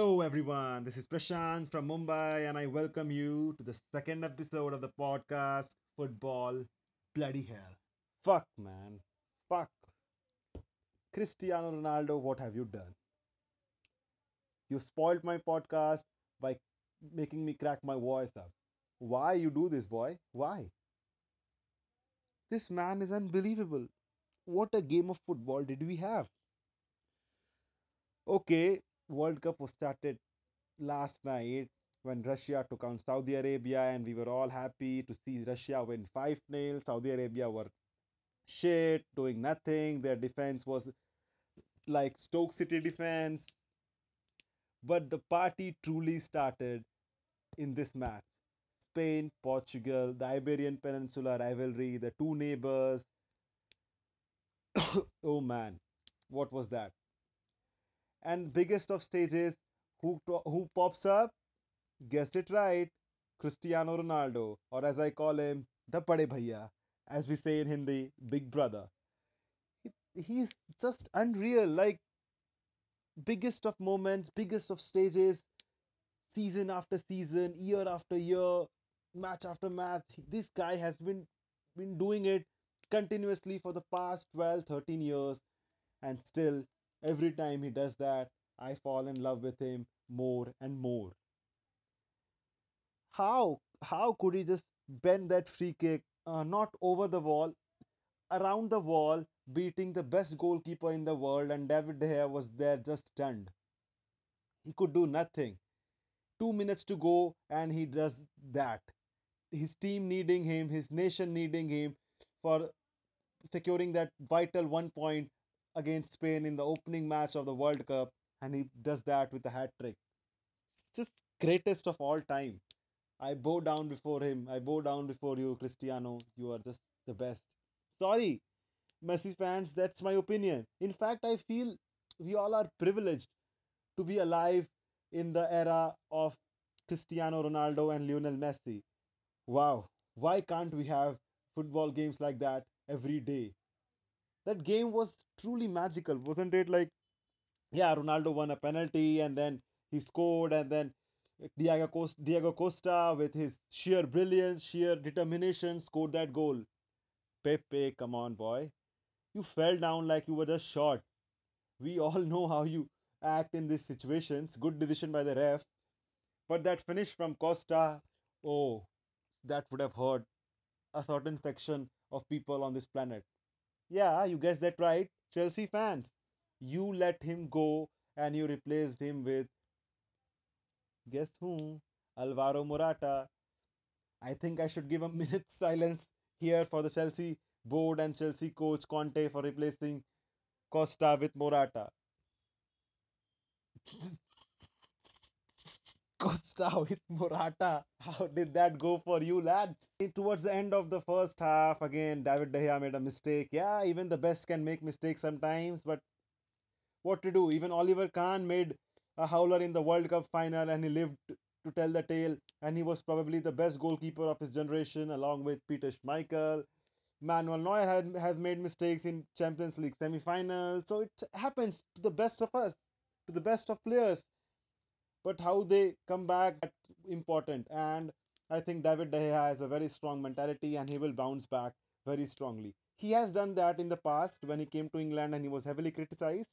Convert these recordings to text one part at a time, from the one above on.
Hello, everyone. This is Prashant from Mumbai, and I welcome you to the second episode of the podcast Football Bloody Hell. Fuck, man. Fuck. Cristiano Ronaldo, what have you done? You spoiled my podcast by making me crack my voice up. Why you do this, boy? Why? This man is unbelievable. What a game of football did we have? Okay, World Cup was started last night when Russia took on Saudi Arabia, and we were all happy to see Russia win 5 nil. Saudi Arabia were shit, doing nothing. Their defense was like Stoke City defense. But the party truly started in this match. Spain, Portugal, the Iberian Peninsula rivalry, the two neighbors. oh man, what was that? And biggest of stages, who who pops up? Guessed it right, Cristiano Ronaldo, or as I call him, the Pade Bhaiya, as we say in Hindi, Big Brother. He's just unreal, like biggest of moments, biggest of stages, season after season, year after year, match after match. This guy has been been doing it continuously for the past 12, 13 years, and still, every time he does that, I fall in love with him more and more. How how could he just bend that free kick, uh, not over the wall, around the wall, beating the best goalkeeper in the world, and David De Gea was there just stunned. He could do nothing. Two minutes to go, and he does that. His team needing him, his nation needing him for securing that vital one point against Spain in the opening match of the World Cup, and he does that with a hat trick. It's just greatest of all time. I bow down before him. I bow down before you, Cristiano. You are just the best. Sorry, Messi fans, that's my opinion. In fact, I feel we all are privileged to be alive in the era of Cristiano Ronaldo and Lionel Messi. Wow, why can't we have football games like that every day? That game was truly magical, wasn't it? Like, yeah, Ronaldo won a penalty and then he scored, and then Diego Costa, Diego Costa with his sheer brilliance, sheer determination, scored that goal. Pepe, come on, boy. You fell down like you were just shot. We all know how you act in these situations. Good decision by the ref. But that finish from Costa, oh, that would have hurt a certain section of people on this planet. Yeah, you guessed that right. Chelsea fans. You let him go and you replaced him with, guess who? Alvaro Morata. I think I should give a minute's silence here for the Chelsea board and Chelsea coach Conte for replacing Costa with Morata. Costa with Morata. How did that go for you, lads? Towards the end of the first half, again, David De Gea made a mistake. Yeah, even the best can make mistakes sometimes, but what to do? Even Oliver Kahn made a howler in the World Cup final and he lived to tell the tale. And he was probably the best goalkeeper of his generation, along with Peter Schmeichel. Manuel Neuer had, has made mistakes in Champions League semi-finals. So it happens to the best of us, to the best of players. But how they come back, important. And I think David De Gea has a very strong mentality and he will bounce back very strongly. He has done that in the past when he came to England and he was heavily criticized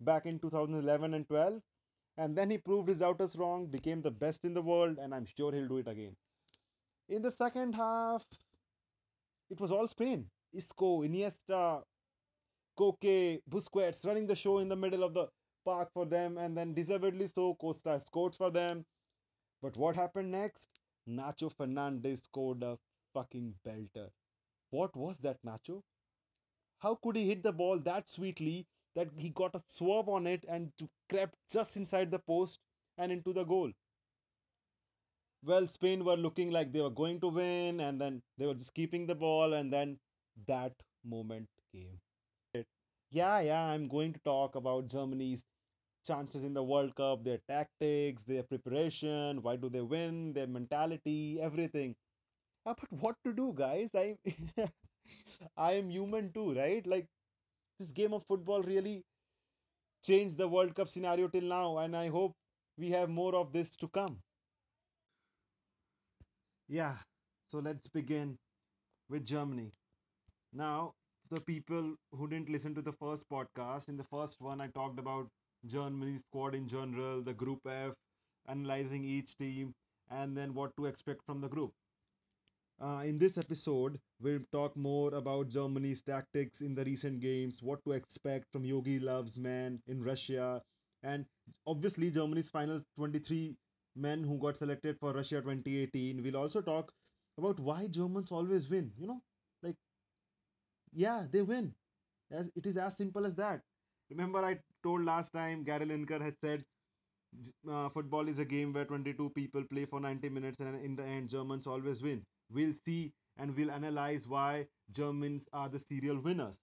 back in 2011 and 12. And then he proved his doubters wrong, became the best in the world, and I'm sure he'll do it again. In the second half, it was all Spain. Isco, Iniesta, Koke, Busquets running the show in the middle of the park for them, and then deservedly so, Costa scored for them. But what happened next? Nacho Fernandez scored a fucking belter. What was that, Nacho? How could he hit the ball that sweetly that he got a swerve on it and crept just inside the post and into the goal? Well, Spain were looking like they were going to win, and then they were just keeping the ball, and then that moment came. Yeah, yeah, I'm going to talk about Germany's chances in the World Cup, their tactics, their preparation, why do they win, their mentality, everything. Ah, but what to do, guys? I I am human too, right? Like this game of football really changed the World Cup scenario till now, and I hope we have more of this to come. Yeah, so let's begin with Germany. Now, the people who didn't listen to the first podcast, in the first one, I talked about Germany's squad in general, the Group F, analyzing each team, and then what to expect from the group. Uh, in this episode, we'll talk more about Germany's tactics in the recent games, what to expect from Jogi Löw's men in Russia, and obviously Germany's final 23 men who got selected for Russia 2018. We'll also talk about why Germans always win. You know, yeah, they win. As it is as simple as that. Remember, I told last time Gary Lineker had said uh, football is a game where 22 people play for 90 minutes and in the end Germans always win. We'll see and we'll analyze why Germans are the serial winners.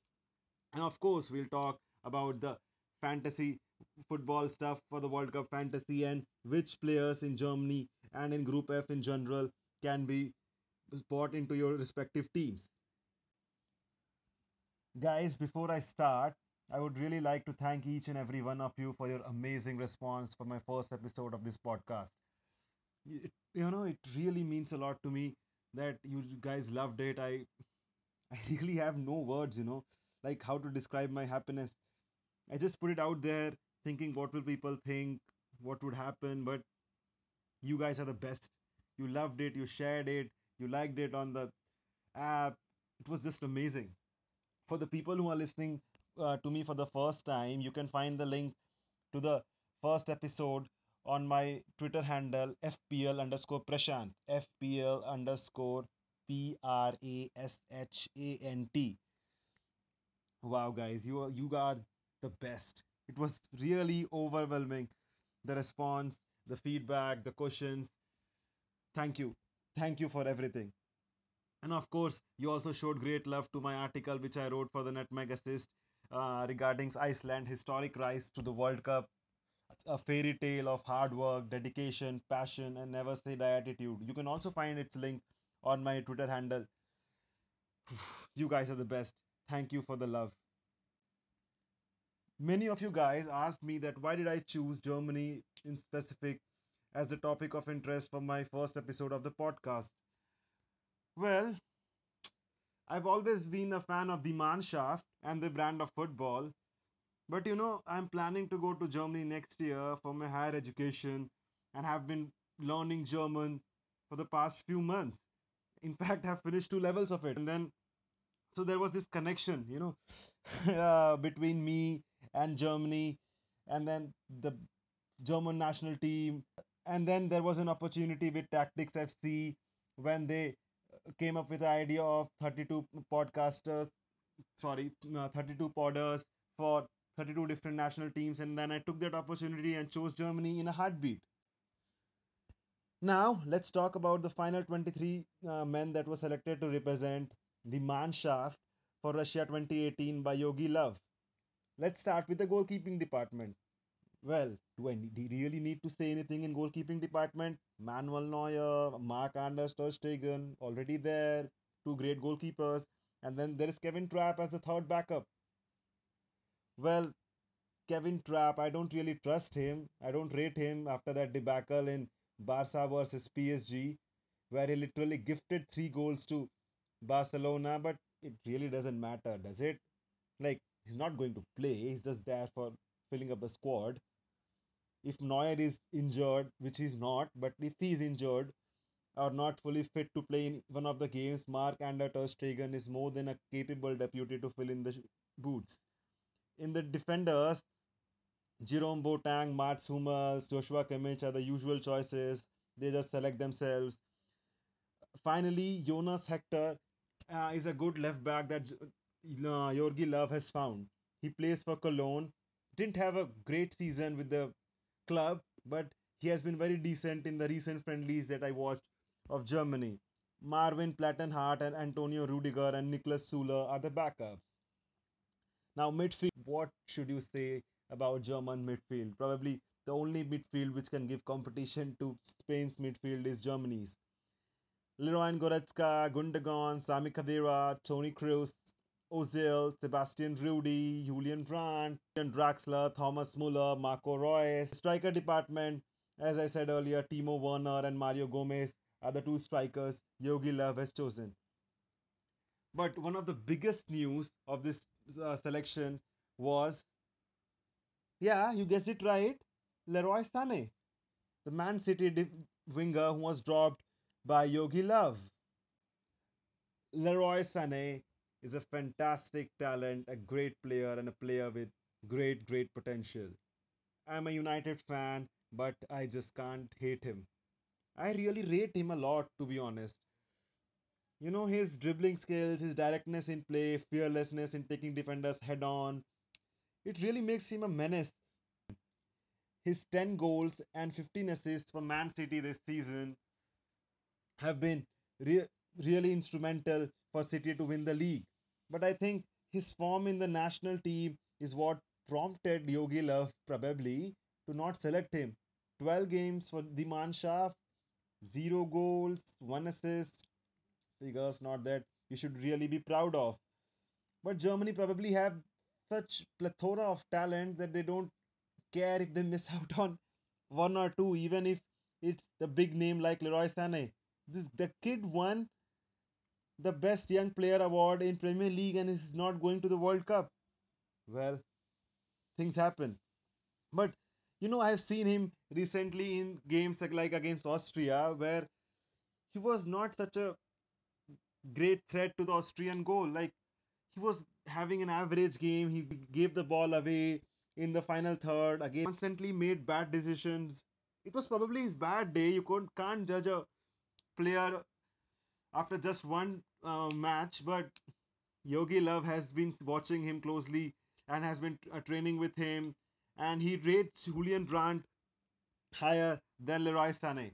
And of course, we'll talk about the fantasy football stuff for the World Cup fantasy and which players in Germany and in Group F in general can be brought into your respective teams. Guys, before I start, I would really like to thank each and every one of you for your amazing response for my first episode of this podcast. It, you know, it really means a lot to me that you guys loved it. I I really have no words, you know, like how to describe my happiness. I just put it out there thinking what will people think, what would happen, but you guys are the best. You loved it, you shared it, you liked it on the app. It was just amazing. For the people who are listening uh, to me for the first time, you can find the link to the first episode on my Twitter handle FPL underscore Prashant. FPL underscore P R A S H A N T. Wow, guys, you are you are the best. It was really overwhelming. The response, the feedback, the questions. Thank you. Thank you for everything. And of course, you also showed great love to my article, which I wrote for the Nutmeg Assist uh, regarding Iceland historic rise to the World Cup. A fairy tale of hard work, dedication, passion, and never say die attitude. You can also find its link on my Twitter handle. You guys are the best. Thank you for the love. Many of you guys asked me that why did I choose Germany in specific as the topic of interest for my first episode of the podcast. Well, I've always been a fan of the Mannschaft and the brand of football, but you know, I'm planning to go to Germany next year for my higher education and have been learning German for the past few months. In fact, I've finished two levels of it. And then, so there was this connection, you know, uh, between me and Germany, and then the German national team. And then there was an opportunity with Tactics FC when they came up with the idea of 32 podcasters, sorry, no, 32 podders for 32 different national teams. And then I took that opportunity and chose Germany in a heartbeat. Now, let's talk about the final 23 uh, men that were selected to represent the Mannschaft for Russia 2018 by Jogi Löw. Let's start with the goalkeeping department. Well, do I need, really need to say anything in goalkeeping department? Manuel Neuer, Mark Anders ter Stegen, already there, two great goalkeepers, and then there is Kevin Trapp as the third backup. Well, Kevin Trapp, I don't really trust him. I don't rate him after that debacle in Barca versus PSG, where he literally gifted three goals to Barcelona, but it really doesn't matter, does it? Like, he's not going to play, he's just there for filling up the squad. If Neuer is injured, which he's not, but if he's injured or not fully fit to play in one of the games, Mark Ander ter Stegen is more than a capable deputy to fill in the boots. In the defenders, Jerome Boateng, Mats Hummels, Joshua Kimmich are the usual choices. They just select themselves. Finally, Jonas Hector uh, is a good left back that uh, Jogi Löw has found. He plays for Cologne. Didn't have a great season with the club, but he has been very decent in the recent friendlies that I watched of Germany. Marvin Plattenhardt and Antonio Rudiger and Niklas Süle are the backups. Now, midfield, what should you say about German midfield? Probably the only midfield which can give competition to Spain's midfield is Germany's. Leroy Goretzka, Gundogan, Sami Khedira, Toni Kroos. Ozil, Sebastian Rudy, Julian Brandt, Draxler, Thomas Muller, Marco Reus. Striker department, as I said earlier, Timo Werner and Mario Gomez are the two strikers Jogi Löw has chosen. But one of the biggest news of this uh, selection was, yeah, you guessed it right, Leroy Sané, the Man City div- winger who was dropped by Jogi Löw. Leroy Sané is a fantastic talent, a great player, and a player with great, great potential. I'm a United fan, but I just can't hate him. I really rate him a lot, to be honest. You know, his dribbling skills, his directness in play, fearlessness in taking defenders head on, it really makes him a menace. His 10 goals and 15 assists for Man City this season have been re- really instrumental for City to win the league. But I think his form in the national team is what prompted Jogi Löw probably to not select him. 12 games for the Mannschaft, zero goals, one assist, figures not that you should really be proud of. But Germany probably have such plethora of talent that they don't care if they miss out on one or two, even if it's the big name like Leroy Sané. This the kid won the best young player award in Premier League and is not going to the World Cup. Well, things happen. But you know, I've seen him recently in games like against Austria where he was not such a great threat to the Austrian goal. Like he was having an average game. He gave the ball away in the final third. Again, constantly made bad decisions. It was probably his bad day. You can't judge a player after just one uh, match, but Jogi Löw has been watching him closely and has been uh, training with him, and he rates Julian Brandt higher than Leroy Sané.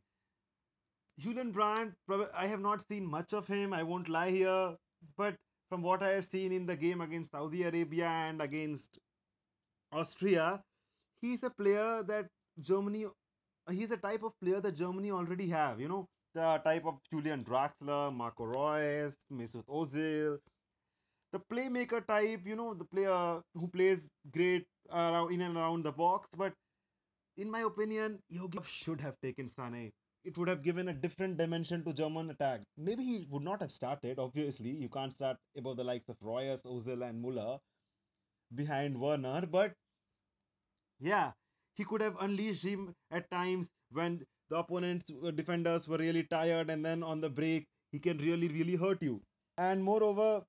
Julian Brandt, I have not seen much of him. I won't lie here, but from what I have seen in the game against Saudi Arabia and against Austria, he's a player that Germany. He's a type of player that Germany already have. You know, the type of Julian Draxler, Marco Reus, Mesut Ozil, the playmaker type. You know, the player who plays great around in and around the box. But in my opinion, Jogi should have taken Sane. It would have given a different dimension to German attack. Maybe he would not have started. Obviously, you can't start above the likes of Reus, Ozil, and Muller behind Werner. But yeah, he could have unleashed him at times when the opponent's uh, defenders were really tired, and then on the break, he can really, really hurt you. And moreover,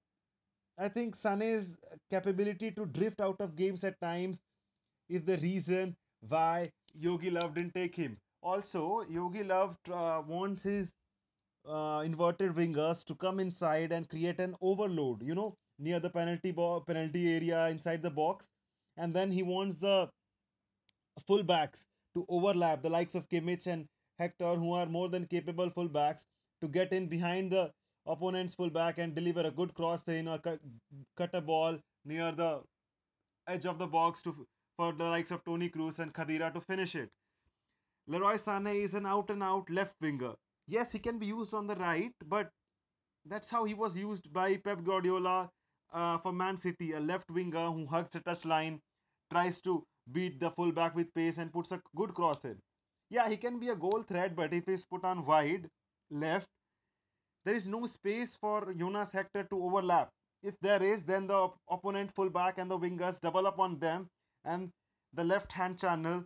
I think Sane's capability to drift out of games at times is the reason why Jogi Löw didn't take him. Also, Jogi Löw uh, wants his uh, inverted wingers to come inside and create an overload, you know, near the penalty bo- penalty area inside the box, and then he wants the fullbacks to overlap the likes of Kimmich and Hector, who are more than capable fullbacks, to get in behind the opponent's fullback and deliver a good cross in or cut, cut a ball near the edge of the box to for the likes of Toni Kroos and Khedira to finish it. Leroy Sané is an out and out left winger. Yes, he can be used on the right, but that's how he was used by Pep Guardiola uh, for Man City, a left winger who hugs the touchline, tries to beat the fullback with pace and puts a good cross in. Yeah, he can be a goal threat, but if he's put on wide left, there is no space for Jonas Hector to overlap. If there is, then the op- opponent fullback and the wingers double up on them, and the left hand channel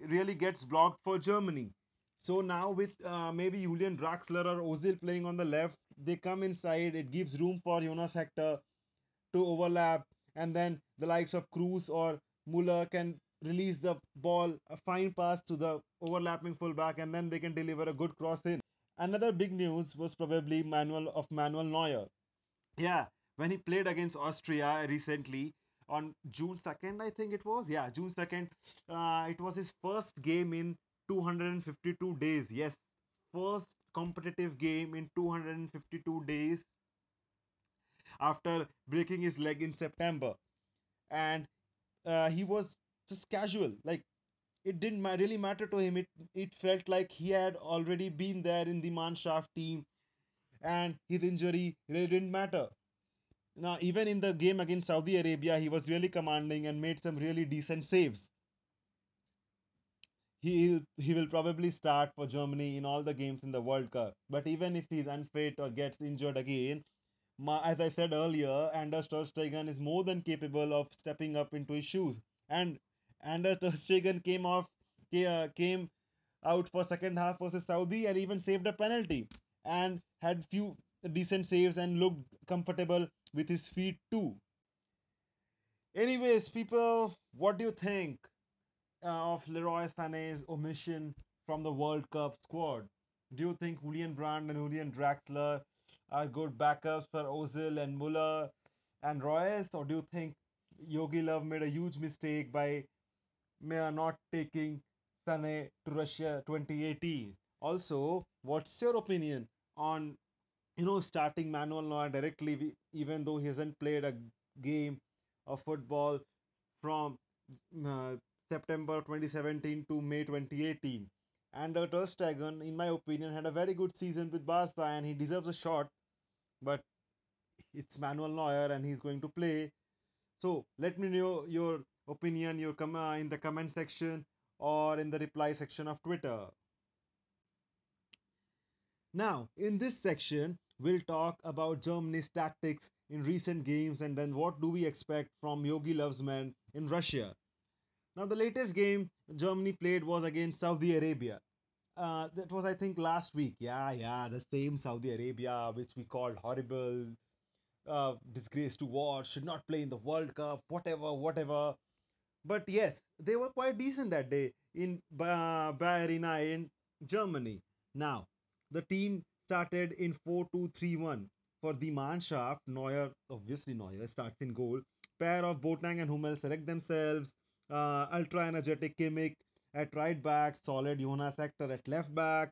really gets blocked for Germany. So now with uh, maybe Julian Draxler or Ozil playing on the left, they come inside. It gives room for Jonas Hector to overlap, and then the likes of Kroos or Muller can release the ball, a fine pass to the overlapping fullback, and then they can deliver a good cross in. Another big news was probably Manuel of Manuel Neuer. Yeah, when he played against Austria recently on June 2nd, I think it was. Yeah, June 2nd. Uh, it was his first game in 252 days. Yes, first competitive game in 252 days after breaking his leg in September. And uh, he was just casual. Like, it didn't really matter to him. It, it felt like he had already been there in the Mannschaft team and his injury really didn't matter Now, even in the game against Saudi Arabia, he was really commanding and made some really decent saves. He he will probably start for Germany in all the games in the World Cup. But even if he's unfit or gets injured again, as I said earlier, Anders ter is more than capable of stepping up into his shoes. And Anders ter Stegen came off, uh, came out for second half versus Saudi and even saved a penalty and had few decent saves and looked comfortable with his feet too. Anyways, people, what do you think uh, of Leroy Sané's omission from the World Cup squad? Do you think Julian Brandt and Julian Draxler are good backups for Ozil and Muller and Reus, or do you think Jogi Löw made a huge mistake by may are not taking Sané to Russia 2018? Also, what's your opinion on you know starting Manuel Neuer directly, even though he hasn't played a game of football from uh, September 2017 to May 2018? And uh, Ter Stegen, in my opinion, had a very good season with Barca, and he deserves a shot. But it's Manuel Neuer, and he's going to play. So let me know your opinion, your com- uh, in the comment section or in the reply section of Twitter. Now, in this section, we'll talk about Germany's tactics in recent games and then what do we expect from Jogi Löw's men in Russia. Now, the latest game Germany played was against Saudi Arabia. Uh, that was, I think, last week. Yeah, yeah, the same Saudi Arabia, which we called horrible, uh, disgrace to watch, should not play in the World Cup, whatever, whatever. But yes, they were quite decent that day in Ba- Bayer Arena in Germany. Now, the team started in 4-2-3-1. For the Mannschaft, Neuer, obviously Neuer, starts in goal. Pair of Boateng and Hummel select themselves. Uh, ultra energetic Kimmich at right back, solid Jonas Hector at left back.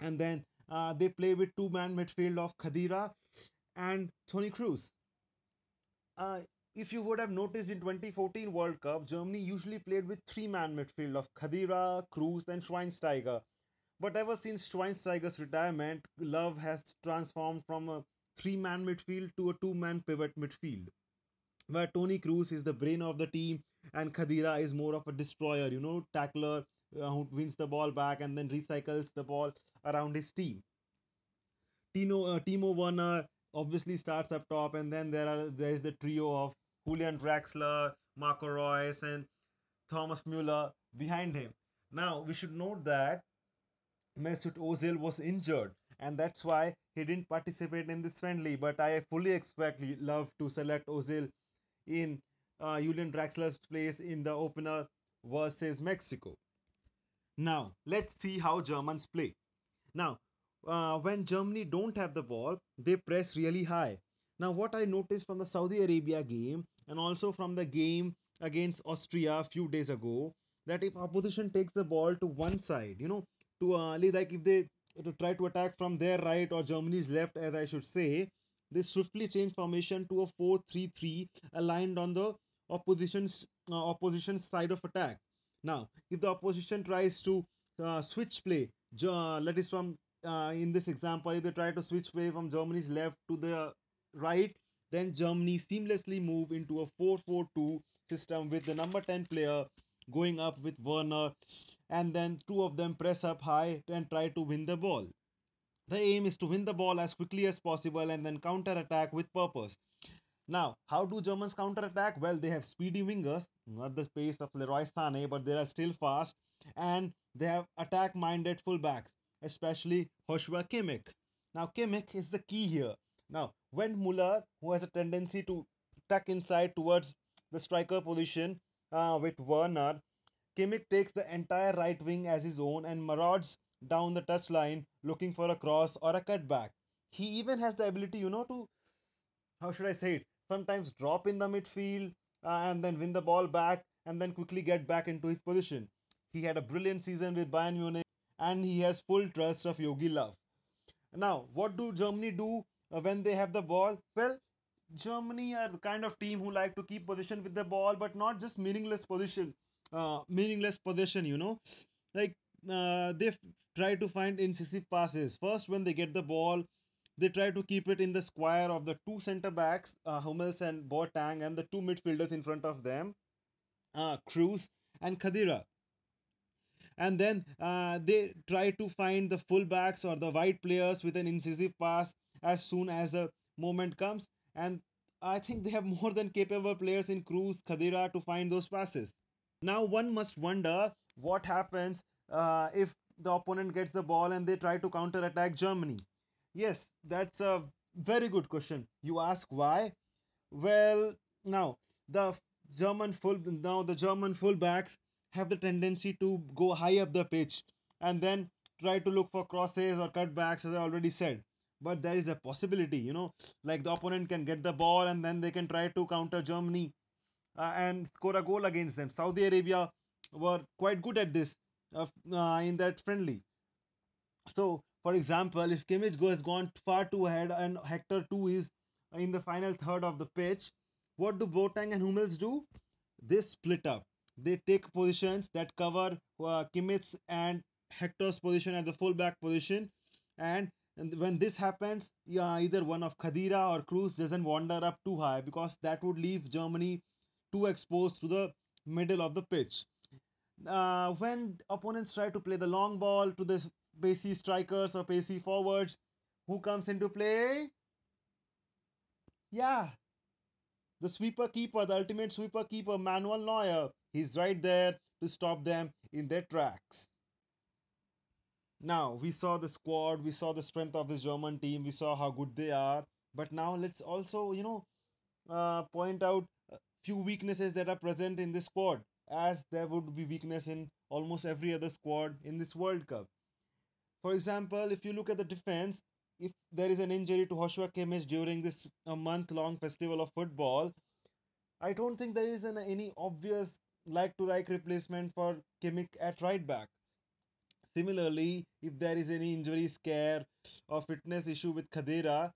And then uh, they play with two man midfield of Khedira and Toni Kroos. Uh, if you would have noticed in 2014 World Cup, Germany usually played with three-man midfield of Khedira, Kroos, and Schweinsteiger. But ever since Schweinsteiger's retirement, Löw has transformed from a three-man midfield to a two-man pivot midfield, where Toni Kroos is the brain of the team and Khedira is more of a destroyer, you know, tackler uh, who wins the ball back and then recycles the ball around his team. Tino, uh, Timo Werner obviously starts up top, and then there are there is the trio of Julian Draxler, Marco Reus, and Thomas Müller behind him. Now we should note that Mesut Ozil was injured, and that's why he didn't participate in this friendly. But I fully expect Löw to select Ozil in uh, Julian Draxler's place in the opener versus Mexico. Now let's see how Germans play. Now, uh, when Germany don't have the ball, they press really high. Now, what I noticed from the Saudi Arabia game and also from the game against Austria a few days ago, that if opposition takes the ball to one side, you know, to uh, like if they to try to attack from their right or Germany's left, as I should say, they swiftly change formation to a four-three-three aligned on the opposition's uh, opposition's side of attack. Now, if the opposition tries to uh, switch play Ge- that is from uh, in this example, if they try to switch play from Germany's left to the right, then Germany seamlessly move into a 4-4-2 system with the number 10 player going up with Werner, and then two of them press up high and try to win the ball. The aim is to win the ball as quickly as possible and then counter attack with purpose. Now, how do Germans counter attack? Well, they have speedy wingers, not the pace of Leroy Sané, but they are still fast, and they have attack minded fullbacks, especially Joshua Kimmich. Now, Kimmich is the key here. Now, when Muller, who has a tendency to tuck inside towards the striker position uh, with Werner, Kimmich takes the entire right wing as his own and marauds down the touchline looking for a cross or a cutback. He even has the ability, you know, to how should I say it? Sometimes drop in the midfield uh, and then win the ball back and then quickly get back into his position. He had a brilliant season with Bayern Munich and he has full trust of Jogi Löw. Now, what do Germany do when they have the ball? Well, Germany are the kind of team who like to keep position with the ball, but not just meaningless position, uh, meaningless position. You know, like uh, they f- try to find incisive passes. First, when they get the ball, they try to keep it in the square of the two center backs, uh, Hummels and Boateng, and the two midfielders in front of them, uh, Kroos and Khedira. And then uh, they try to find the fullbacks or the wide players with an incisive pass as soon as the moment comes. And I think they have more than capable players in Kroos, Khedira to find those passes. Now one must wonder what happens uh, if the opponent gets the ball and they try to counter attack Germany. Yes, that's a very good question. You ask why? Well, now the German full now the German fullbacks have the tendency to go high up the pitch and then try to look for crosses or cutbacks, as I already said. But there is a possibility, you know, like the opponent can get the ball and then they can try to counter Germany uh, and score a goal against them. Saudi Arabia were quite good at this uh, uh, in that friendly. So, for example, if Kimmich has gone far too ahead and Hector 2 is in the final third of the pitch, what do Boateng and Hummels do? They split up. They take positions that cover uh, Kimmich and Hector's position at the fullback position. And, and when this happens, yeah, either one of Khedira or Kroos doesn't wander up too high because that would leave Germany too exposed to the middle of the pitch uh, when opponents try to play the long ball to the pacey strikers or pacey forwards, who comes into play? Yeah, the sweeper keeper, the ultimate sweeper keeper, Manuel Neuer. He's right there to stop them in their tracks. Now, we saw the squad, we saw the strength of this German team, we saw how good they are. But now let's also, you know, uh, point out a few weaknesses that are present in this squad, as there would be weakness in almost every other squad in this World Cup. For example, if you look at the defense, if there is an injury to Joshua Kimmich during this a month-long festival of football, I don't think there is an, any obvious like-to-like replacement for Kimmich at right back. Similarly, if there is any injury scare or fitness issue with Khedira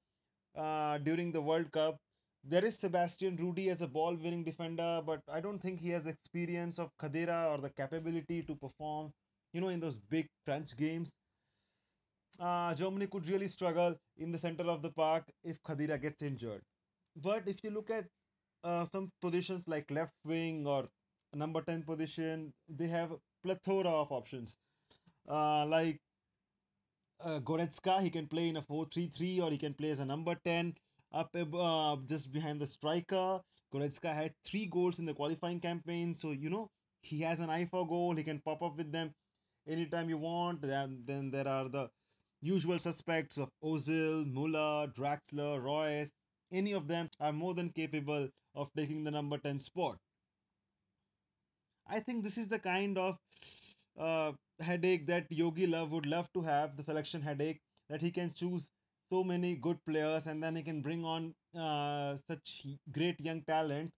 uh, during the World Cup, there is Sebastian Rudy as a ball-winning defender, but I don't think he has the experience of Khedira or the capability to perform, you know, in those big French games. Uh, Germany could really struggle in the center of the park if Khedira gets injured. But if you look at uh, some positions like left wing or number 10 position, they have plethora of options. Uh, like uh, Goretzka, he can play in a four-three-three, or he can play as a number 10 up uh, just behind the striker. Goretzka had three goals in the qualifying campaign, so you know he has an eye for goal. He can pop up with them anytime you want. Then, then there are the usual suspects of Ozil, Muller, Draxler, Reus. Any of them are more than capable of taking the number 10 spot. I think this is the kind of uh, headache that Jogi Löw would love to have, the selection headache, that he can choose so many good players and then he can bring on uh, such great young talent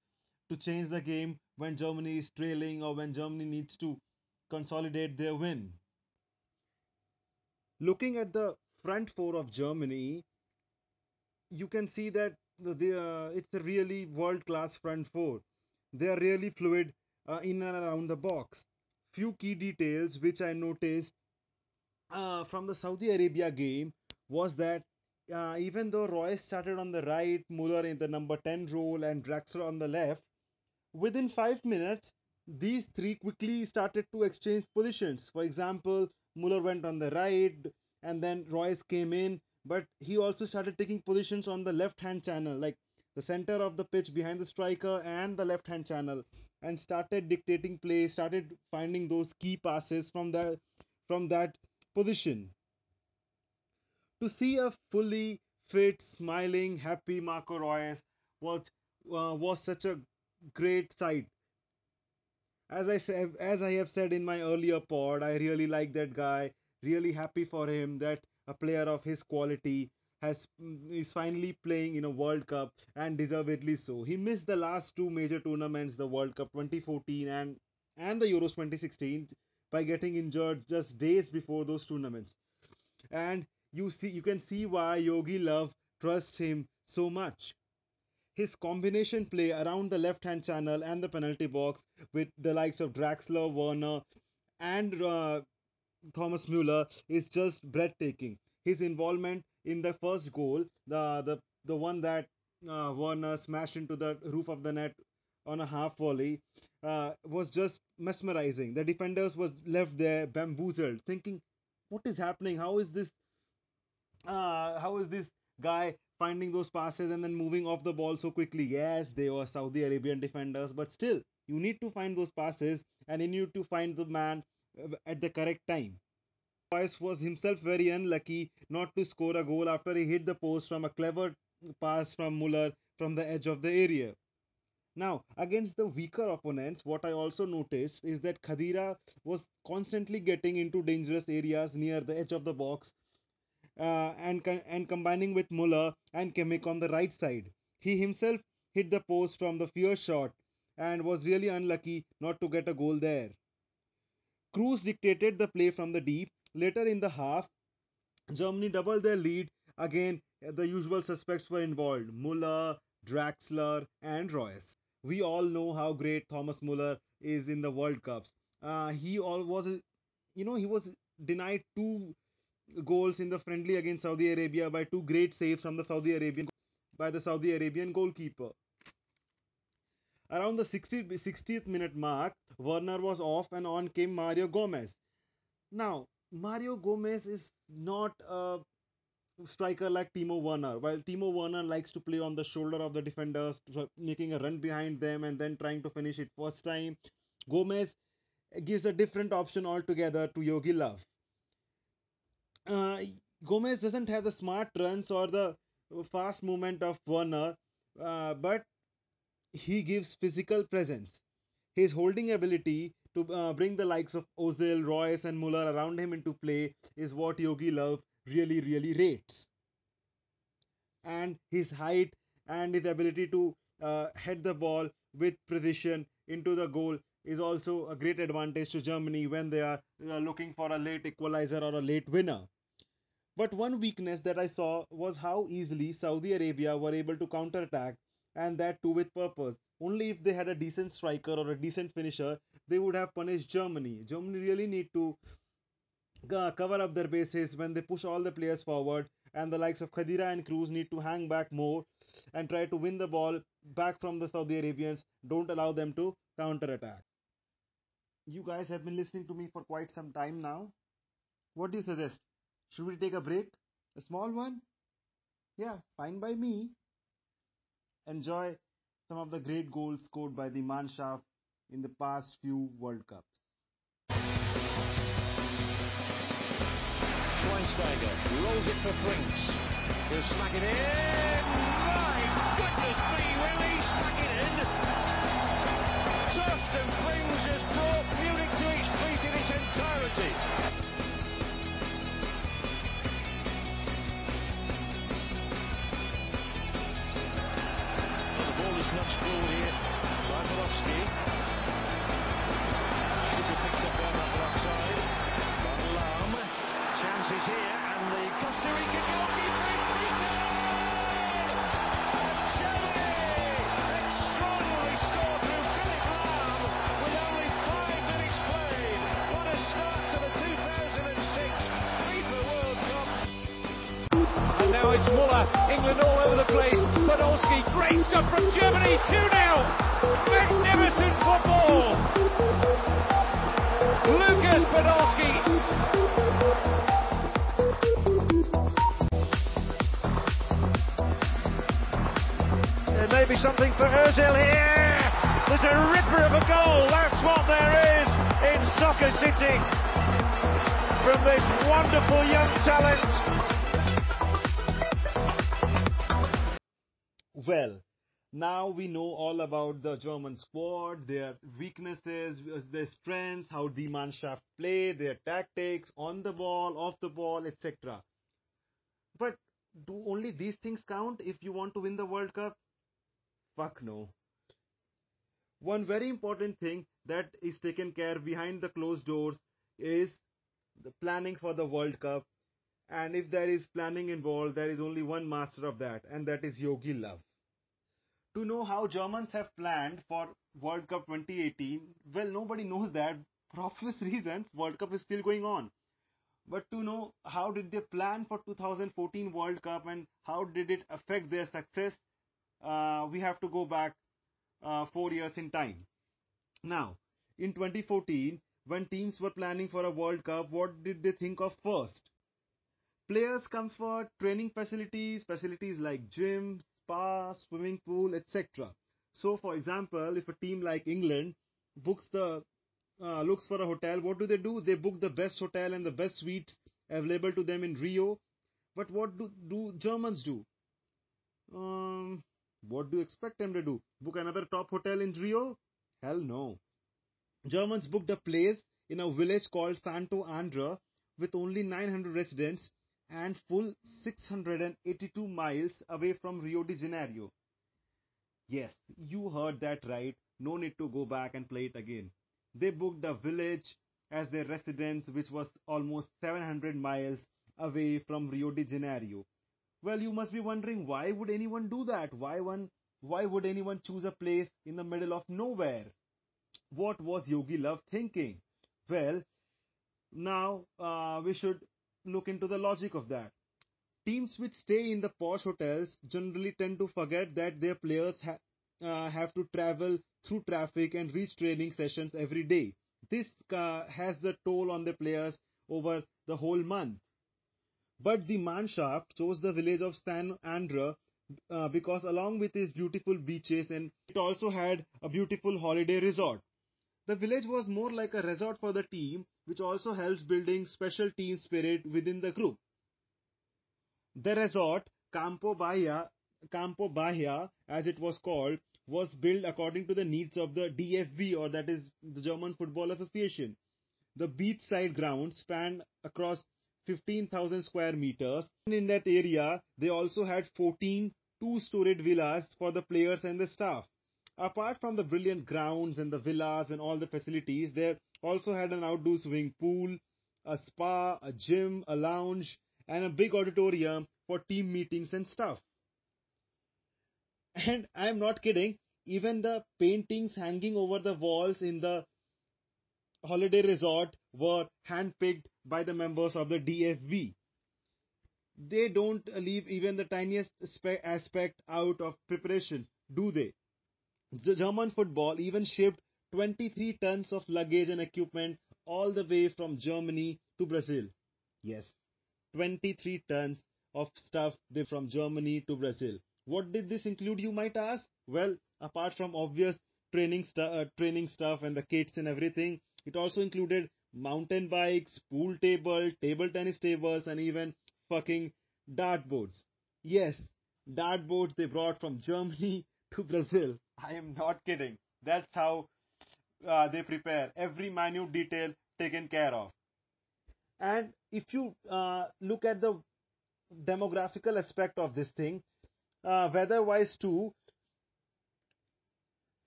to change the game when Germany is trailing or when Germany needs to consolidate their win. Looking at the front four of Germany, you can see that the, uh, it's a really world class front four. They are really fluid uh, in and around the box. Few key details which I noticed uh, from the Saudi Arabia game was that uh, even though Reus started on the right, Muller in the number 10 role, and Draxler on the left, within five minutes, these three quickly started to exchange positions. For example, Muller went on the right, and then Reus came in, but he also started taking positions on the left hand channel, like the center of the pitch behind the striker and the left hand channel, and started dictating play, started finding those key passes from the from that position. To see a fully fit, smiling, happy Marco Reus was uh, was such a great sight. As I said, as I have said in my earlier pod, I really like that guy. Really happy for him that a player of his quality has mm, is finally playing in a World Cup and deservedly so. He missed the last two major tournaments, the World Cup 2014 and and the Euros 2016, by getting injured just days before those tournaments. And you see, you can see why Jogi Löw trusts him so much. His combination play around the left hand channel and the penalty box with the likes of Draxler, Werner, and uh, Thomas Muller is just breathtaking. His involvement in the first goal, the the the one that uh, Werner smashed into the roof of the net on a half volley, uh, was just mesmerizing. The defenders was left there bamboozled, thinking, "What is happening? How is this? Uh, how is this guy finding those passes and then moving off the ball so quickly?" Yes, they were Saudi Arabian defenders, but still, you need to find those passes and you need to find the man uh, at the correct time. Reus was himself very unlucky not to score a goal after he hit the post from a clever pass from Muller from the edge of the area. Now, against the weaker opponents, what I also noticed is that Khedira was constantly getting into dangerous areas near the edge of the box uh, and, and combining with Muller and Kimmich on the right side. He himself hit the post from the fierce shot and was really unlucky not to get a goal there. Kroos dictated the play from the deep. Later in the half, Germany doubled their lead. Again, the usual suspects were involved Muller, Draxler, and Reus. We all know how great Thomas Muller is in the World Cups. Uh, he all was, you know, he was denied two goals in the friendly against Saudi Arabia by two great saves from the Saudi Arabian by the Saudi Arabian goalkeeper. Around the 60, 60th minute mark, Werner was off and on came Mario Gomez. Now, Mario Gomez is not a striker like Timo Werner. While Timo Werner likes to play on the shoulder of the defenders, making a run behind them and then trying to finish it first time, Gomez gives a different option altogether to Jogi Löw. Uh, Gomez doesn't have the smart runs or the fast movement of Werner, uh, but he gives physical presence. His holding ability to uh, bring the likes of Ozil, Reus, and Muller around him into play is what Jogi Löw really, really rates. And his height and his ability to uh, head the ball with precision into the goal is also a great advantage to Germany when they are uh, looking for a late equalizer or a late winner. But one weakness that I saw was how easily Saudi Arabia were able to counterattack and that too with purpose. Only if they had a decent striker or a decent finisher, they would have punished Germany. Germany really need to uh, cover up their bases when they push all the players forward, and the likes of Khedira and Kroos need to hang back more and try to win the ball back from the Saudi Arabians. Don't allow them to counter attack. You guys have been listening to me for quite some time now. What do you suggest? Should we take a break? A small one? Yeah, fine by me enjoy some of the great goals scored by the Mannschaft in the past few World Cups. Schweinsteiger rolls it for Frings. He'll smack it in. My goodness me, will he smack it in? Justin Frings has brought from Germany, 2 0. Magnificent football. Lucas Podolski. There may be something for Ozil here. There's a ripper of a goal. That's what there is in Soccer City from this wonderful young talent. Now we know all about the German squad, their weaknesses, their strengths, how the Mannschaft play, their tactics, on the ball, off the ball, etc. But do only these things count if you want to win the World Cup? Fuck no. One very important thing that is taken care behind the closed doors is the planning for the World Cup. And if there is planning involved, there is only one master of that, and that is Jogi Löw to know how Germans have planned for World Cup 2018, well, nobody knows that. For obvious reasons, World Cup is still going on. but to know how did they plan for 2014 World Cup and how did it affect their success, uh, we have to go back uh, four years in time. Now, in 2014, when teams were planning for a World Cup, what did they think of first? Players' comfort, training facilities, facilities like gym, spa, swimming pool, etc. So, for example, if a team like England books the uh, looks for a hotel, what do they do? They book the best hotel and the best suite available to them in Rio. But what do, do Germans do? Um, what do you expect them to do? Book another top hotel in Rio? Hell no. Germans booked a place in a village called Santo Andrea with only 900 residents and full 682 miles away from Rio de Janeiro. Yes, you heard that right. No need to go back and play it again. They booked a village as their residence, which was almost 700 miles away from Rio de Janeiro. Well, you must be wondering why would anyone do that? Why one? Why would anyone choose a place in the middle of nowhere? What was Jogi Löw thinking? Well, now uh, we should look into the logic of that. Teams which stay in the posh hotels generally tend to forget that their players ha- uh, have to travel through traffic and reach training sessions every day. This uh, has the toll on the players over the whole month. But the Mannschaft chose the village of San Andrea uh, because along with its beautiful beaches and it also had a beautiful holiday resort. The village was more like a resort for the team which also helps building special team spirit within the group. The resort, Campo Bahia, Campo Bahia as it was called, was built according to the needs of the DFB or that is the German Football Association. The beachside grounds span across 15,000 square meters and in that area they also had 14 two-storied villas for the players and the staff. Apart from the brilliant grounds and the villas and all the facilities, they also had an outdoor swimming pool, a spa, a gym, a lounge and a big auditorium for team meetings and stuff. And I'm not kidding, even the paintings hanging over the walls in the holiday resort were handpicked by the members of the DFB. They don't leave even the tiniest aspect out of preparation, do they? The German football even shipped 23 tons of luggage and equipment all the way from Germany to Brazil. Yes, 23 tons of stuff from Germany to Brazil. What did this include, you might ask? Well, apart from obvious training, stu- uh, training stuff and the kits and everything, it also included mountain bikes, pool table, table tennis tables, and even fucking dartboards. Yes, dartboards they brought from Germany to Brazil. I am not kidding. That's how uh, they prepare. Every minute detail taken care of. And if you uh, look at the demographical aspect of this thing, uh, weather-wise too,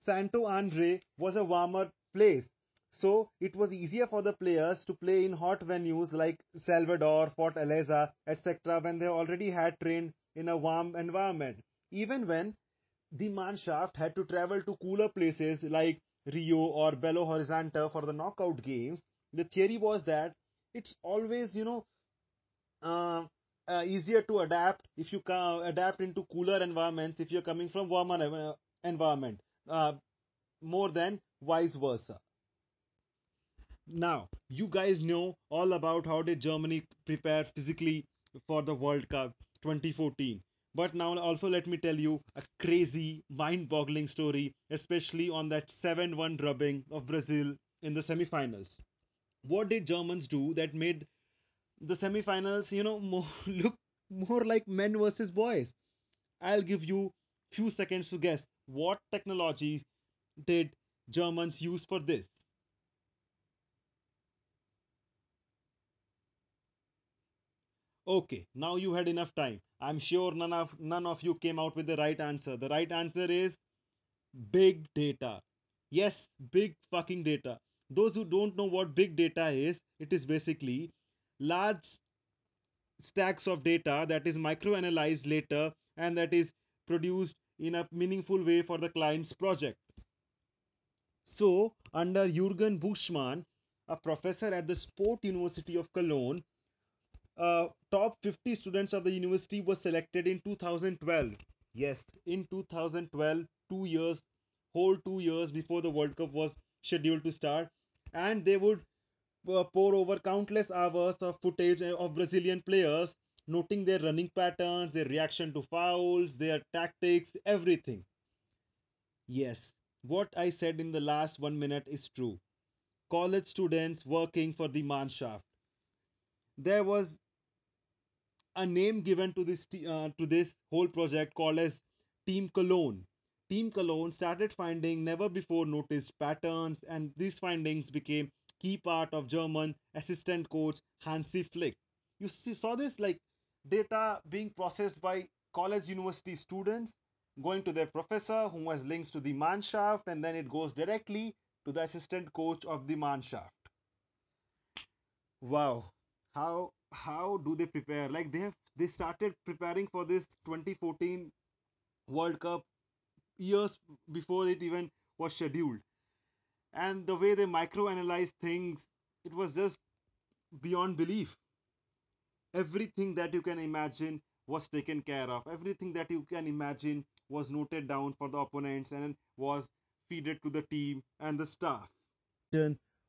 Santo Andre was a warmer place. So it was easier for the players to play in hot venues like Salvador, Fortaleza, etc. when they already had trained in a warm environment. Even when the Mannschaft had to travel to cooler places like Rio or Belo Horizonte for the knockout games, the theory was that it's always, you know, uh, uh, easier to adapt if you ca- adapt into cooler environments if you're coming from warmer uh, environment uh, more than vice versa. Now you guys know all about how did germany prepare physically for the world cup 2014 but now also let me tell you a crazy mind-boggling story especially on that 7-1 drubbing of brazil in the semifinals what did germans do that made the semifinals, you know, more, look more like men versus boys. I'll give you few seconds to guess what technology did Germans use for this. Okay, now you had enough time. I'm sure none of none of you came out with the right answer. The right answer is big data. Yes, big fucking data. Those who don't know what big data is, it is basically large stacks of data that is microanalyzed later and that is produced in a meaningful way for the client's project. So, under Jürgen Buschmann, a professor at the Sport University of Cologne, uh, top 50 students of the university were selected in 2012. Yes, in 2012, two years, whole two years before the World Cup was scheduled to start, and they would uh, pour over countless hours of footage of Brazilian players, noting their running patterns, their reaction to fouls, their tactics, everything. Yes, what I said in the last one minute is true. College students working for the Mannschaft. There was a name given to this uh, to this whole project called as Team Cologne. Team Cologne started finding never before noticed patterns, and these findings became key part of German assistant coach Hansi Flick. You see, saw this like data being processed by college university students going to their professor who has links to the Mannschaft, and then it goes directly to the assistant coach of the Mannschaft. Wow, how how do they prepare? Like they have they started preparing for this 2014 World Cup years before it even was scheduled. And the way they micro analyze things, it was just beyond belief. Everything that you can imagine was taken care of. Everything that you can imagine was noted down for the opponents and was feeded to the team and the staff.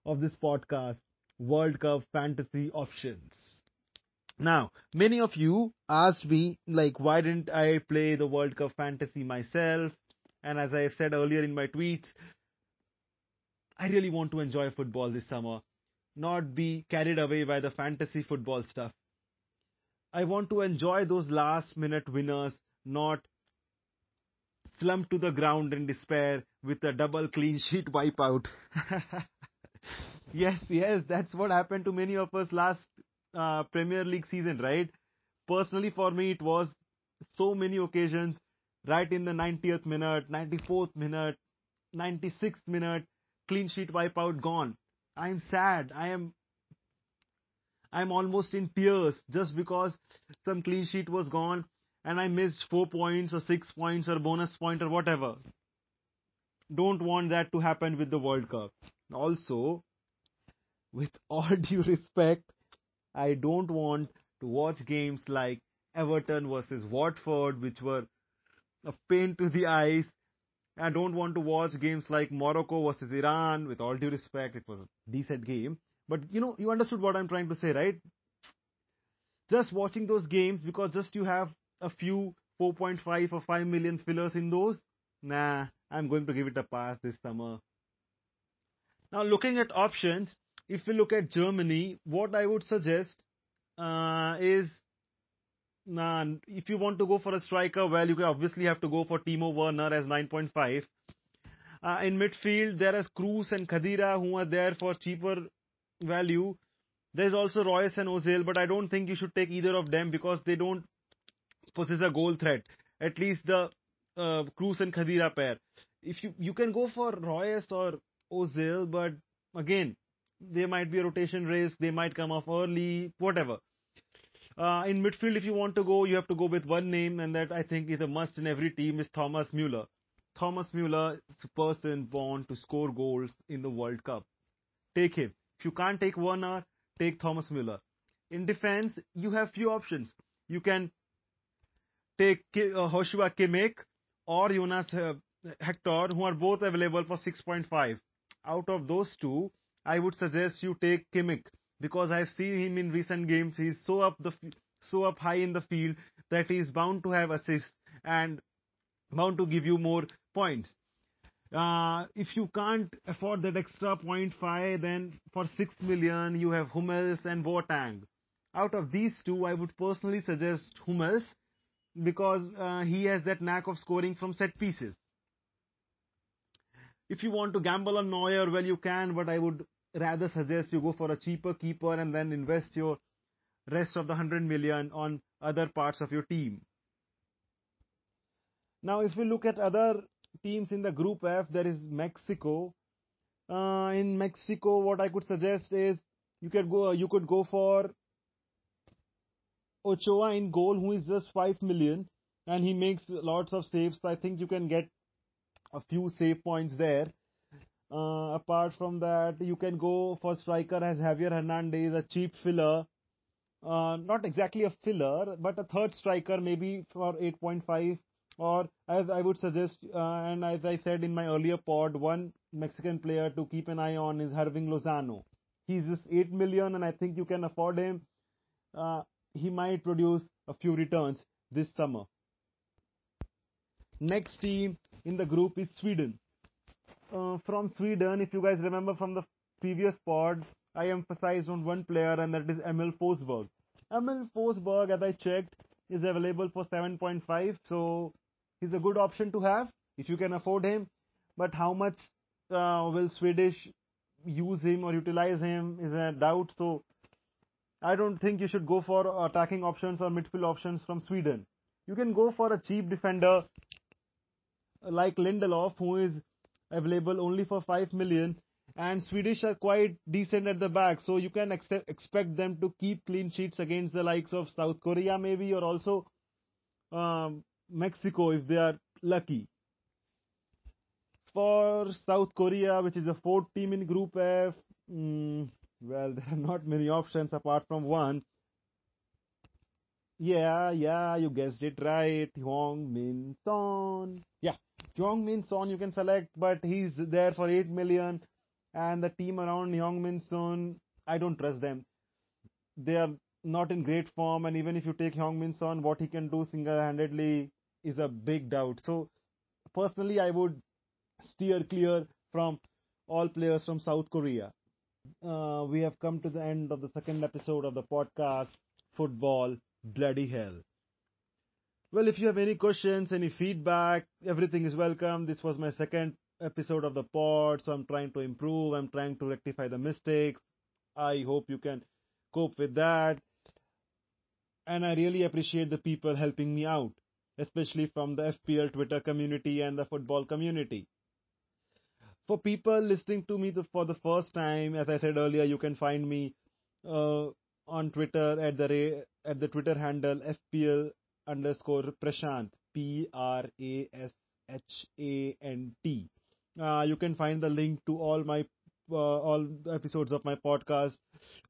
Of this podcast, World Cup Fantasy Options. Now, many of you asked me, like, why didn't I play the World Cup fantasy myself? And as I have said earlier in my tweets, I really want to enjoy football this summer, not be carried away by the fantasy football stuff. I want to enjoy those last minute winners, not slump to the ground in despair with a double clean sheet wipeout. yes, yes, that's what happened to many of us last uh, Premier League season, right? Personally, for me, it was so many occasions right in the 90th minute, 94th minute, 96th minute, clean sheet wipeout gone. I'm sad. I am I'm almost in tears just because some clean sheet was gone and I missed 4 points or 6 points or bonus point or whatever. Don't want that to happen with the World Cup. Also, with all due respect, I don't want to watch games like Everton versus Watford, which were a pain to the eyes. I don't want to watch games like Morocco versus Iran. With all due respect, it was a decent game. But you know, you understood what I'm trying to say, right? Just watching those games because just you have a few 4.5 or 5 million fillers in those. Nah, I'm going to give it a pass this summer. Now, looking at options, if we look at Germany, what I would suggest uh, is if you want to go for a striker, well, you obviously have to go for Timo Werner as 9.5. Uh, in midfield, there is Kroos and Khedira who are there for cheaper value. There's also Reus and Ozil, but I don't think you should take either of them because they don't possess a goal threat. At least the uh, Kroos and Khedira pair. If you you can go for Reus or Ozil, but again, there might be a rotation risk. They might come off early, whatever. Uh, in midfield, if you want to go, you have to go with one name, and that I think is a must in every team is Thomas Muller. Thomas Muller is a person born to score goals in the World Cup. Take him. If you can't take Werner, take Thomas Muller. In defense, you have few options. You can take uh, Joshua Kimmich or Jonas uh, Hector, who are both available for 6.5. Out of those two, I would suggest you take Kimmich because I've seen him in recent games. He's so up the so up high in the field that he's bound to have assists and bound to give you more points. Uh, if you can't afford that extra point five, then for six million you have Hummels and Boateng. Out of these two, I would personally suggest Hummels because uh, he has that knack of scoring from set pieces. If you want to gamble on Neuer, well, you can, but I would rather suggest you go for a cheaper keeper and then invest your rest of the 100 million on other parts of your team. Now, if we look at other teams in the Group F, there is Mexico. Uh, in Mexico, what I could suggest is you could go you could go for Ochoa in goal, who is just five million, and he makes lots of saves. I think you can get a few save points there. Uh, apart from that, you can go for striker as Javier Hernandez, a cheap filler. uh, not exactly a filler, but a third striker, maybe for 8.5. Or as I would suggest, uh, and as I said in my earlier pod, one Mexican player to keep an eye on is Hirving Lozano. He's just 8 million, and I think you can afford him. Uh, he might produce a few returns this summer. Next team in the group is Sweden. Uh, from Sweden, if you guys remember from the previous pod, I emphasized on one player, and that is Emil Forsberg. Emil Forsberg, as I checked, is available for 7.5, so he's a good option to have if you can afford him. But how much uh, will Swedish use him or utilize him is a doubt. So I don't think you should go for attacking options or midfield options from Sweden. You can go for a cheap defender like Lindelof, who is available only for 5 million. And Swedish are quite decent at the back, so you can ex- expect them to keep clean sheets against the likes of South Korea, maybe, or also um, Mexico if they are lucky. For South Korea, which is the fourth team in Group F, mm, well, there are not many options apart from one. Yeah, yeah, you guessed it right. Heung Min Son. Yeah, Min Son you can select, but he's there for 8 million. And the team around Min Son, I don't trust them. They are not in great form, and even if you take Min Son, what he can do single handedly is a big doubt. So, personally, I would steer clear from all players from South Korea. Uh, we have come to the end of the second episode of the podcast, Football Bloody Hell. Well, if you have any questions, any feedback, everything is welcome. This was my second episode of the pod, so I'm trying to improve. I'm trying to rectify the mistakes. I hope you can cope with that. And I really appreciate the people helping me out, especially from the FPL Twitter community and the football community. For people listening to me for the first time, as I said earlier, you can find me uh, on Twitter at the at the Twitter handle FPL underscore Prashant P R A S H A N T. Uh, you can find the link to all my uh, all episodes of my podcast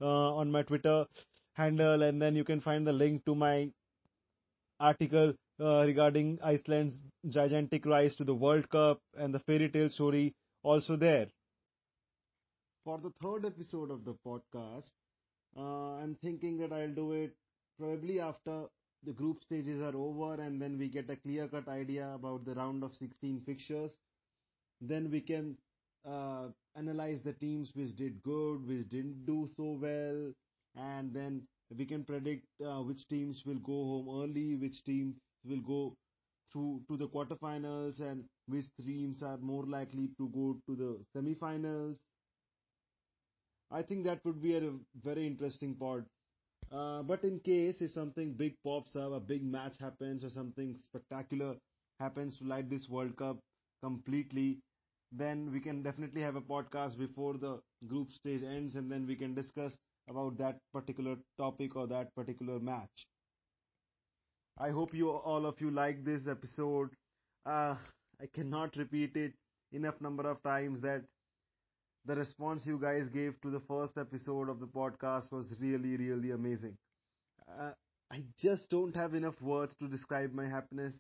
uh, on my Twitter handle, and then you can find the link to my article uh, regarding Iceland's gigantic rise to the World Cup and the fairy tale story also there. For the third episode of the podcast, uh, I'm thinking that I'll do it probably after the group stages are over and then we get a clear cut idea about the round of 16 fixtures. Then we can uh, analyze the teams which did good, which didn't do so well, and then we can predict uh, which teams will go home early, which teams will go through to the quarterfinals, and which teams are more likely to go to the semifinals. I think that would be a very interesting pod. Uh, but in case if something big pops up, a big match happens, or something spectacular happens to light this World Cup completely, then we can definitely have a podcast before the group stage ends, and then we can discuss about that particular topic or that particular match. I hope you all of you like this episode. Uh, I cannot repeat it enough number of times that the response you guys gave to the first episode of the podcast was really, really amazing. Uh, I just don't have enough words to describe my happiness.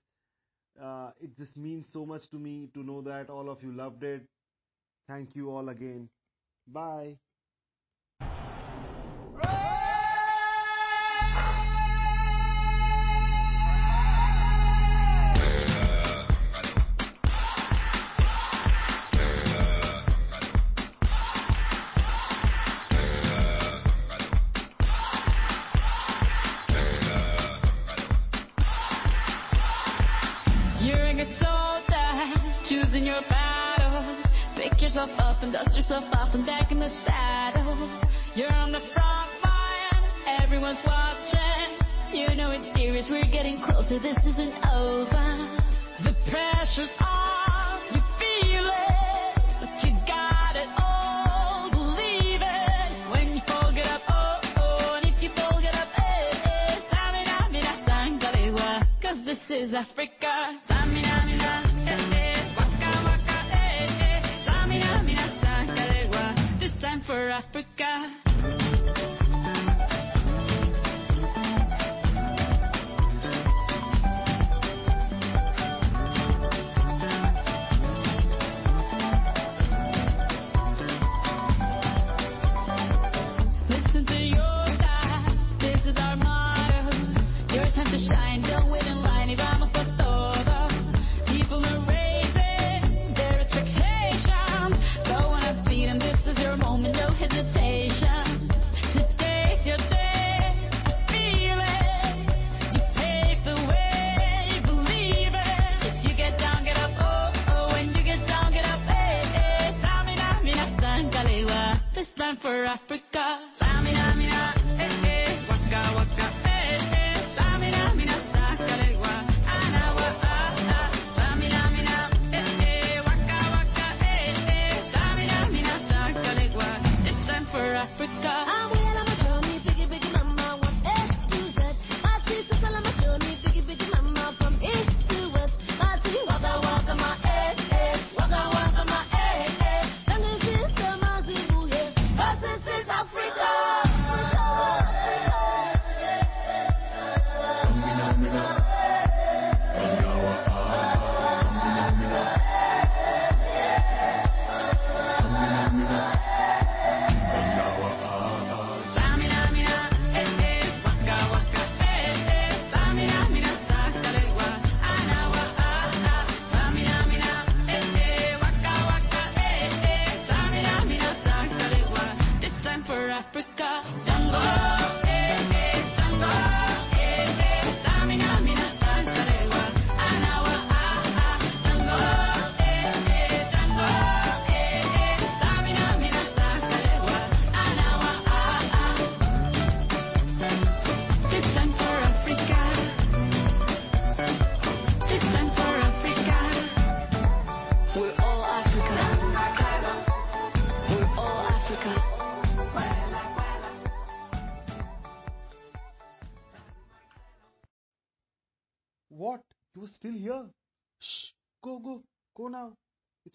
Uh, it just means so much to me to know that all of you loved it. Thank you all again. Bye. Yourself off and back in the saddle. You're on the front line, everyone's watching. You know it's serious, we're getting closer, this isn't over. The pressure's on, you feel it, but you got it all, believe it. When you up, oh, oh, if you up, eh, eh, cause this is Africa.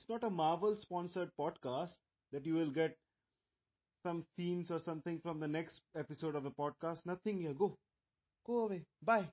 It's not a Marvel sponsored podcast that you will get some scenes or something from the next episode of the podcast. Nothing here. Go. Go away. Bye.